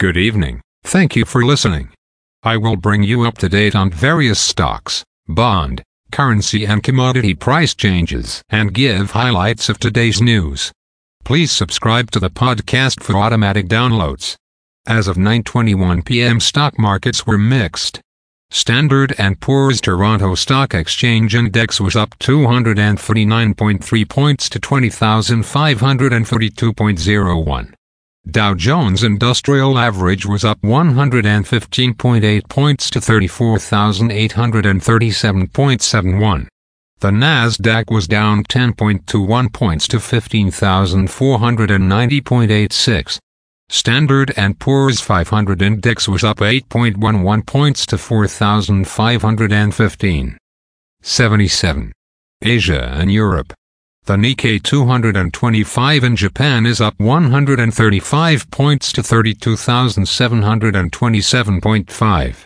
Good evening. Thank you for listening. I will bring you up to date on various stocks, bond, currency and commodity price changes and give highlights of today's news. Please subscribe to the podcast for automatic downloads. As of 9:21 p.m. stock markets were mixed. Standard & Poor's Toronto Stock Exchange Index was up 249.3 points to 20,542.01. Dow Jones Industrial Average was up 115.8 points to 34,837.71. The Nasdaq was down 10.21 points to 15,490.86. Standard & Poor's 500 index was up 8.11 points to 4,515. 77. Asia and Europe. The Nikkei 225 in Japan is up 135 points to 32,727.5.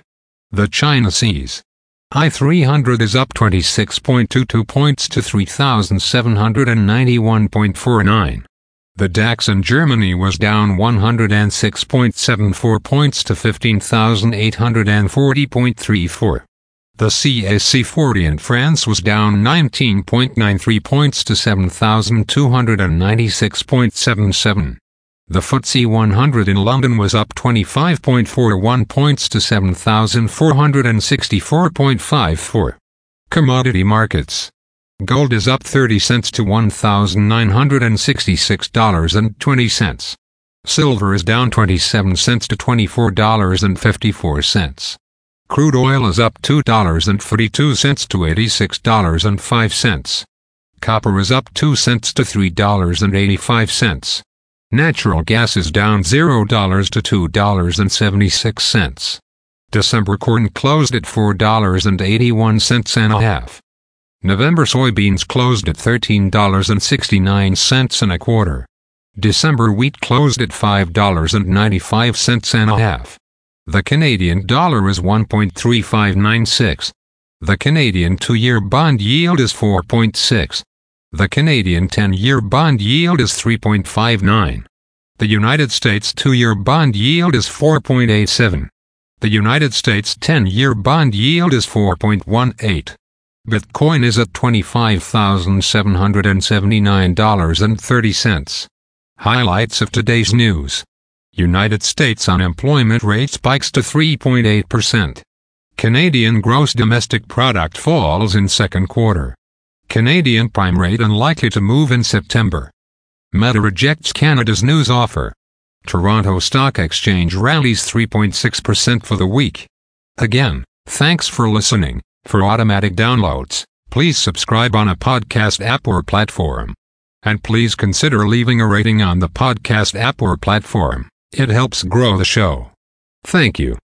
The China CSI 300 is up 26.22 points to 3,791.49. The DAX in Germany was down 106.74 points to 15,840.34. The CAC 40 in France was down 19.93 points to 7,296.77. The FTSE 100 in London was up 25.41 points to 7,464.54. Commodity markets. Gold is up 30 cents to $1,966.20. Silver is down 27 cents to $24.54. Crude oil is up $2.42 to $86.05. Copper is up 2 cents to $3.85. Natural gas is down $0 to $2.76. December corn closed at $4.81 and a half. November soybeans closed at $13.69 and a quarter. December wheat closed at $5.95 and a half. The Canadian dollar is 1.3596. The Canadian two-year bond yield is 4.6. The Canadian 10-year bond yield is 3.59. The United States two-year bond yield is 4.87. The United States 10-year bond yield is 4.18. Bitcoin is at $25,779.30. Highlights of today's news. United States unemployment rate spikes to 3.8%. Canadian gross domestic product falls in second quarter. Canadian prime rate unlikely to move in September. Meta rejects Canada's news offer. Toronto Stock Exchange rallies 3.6% for the week. Again, thanks for listening. For automatic downloads, please subscribe on a podcast app or platform. And please consider leaving a rating on the podcast app or platform. It helps grow the show. Thank you.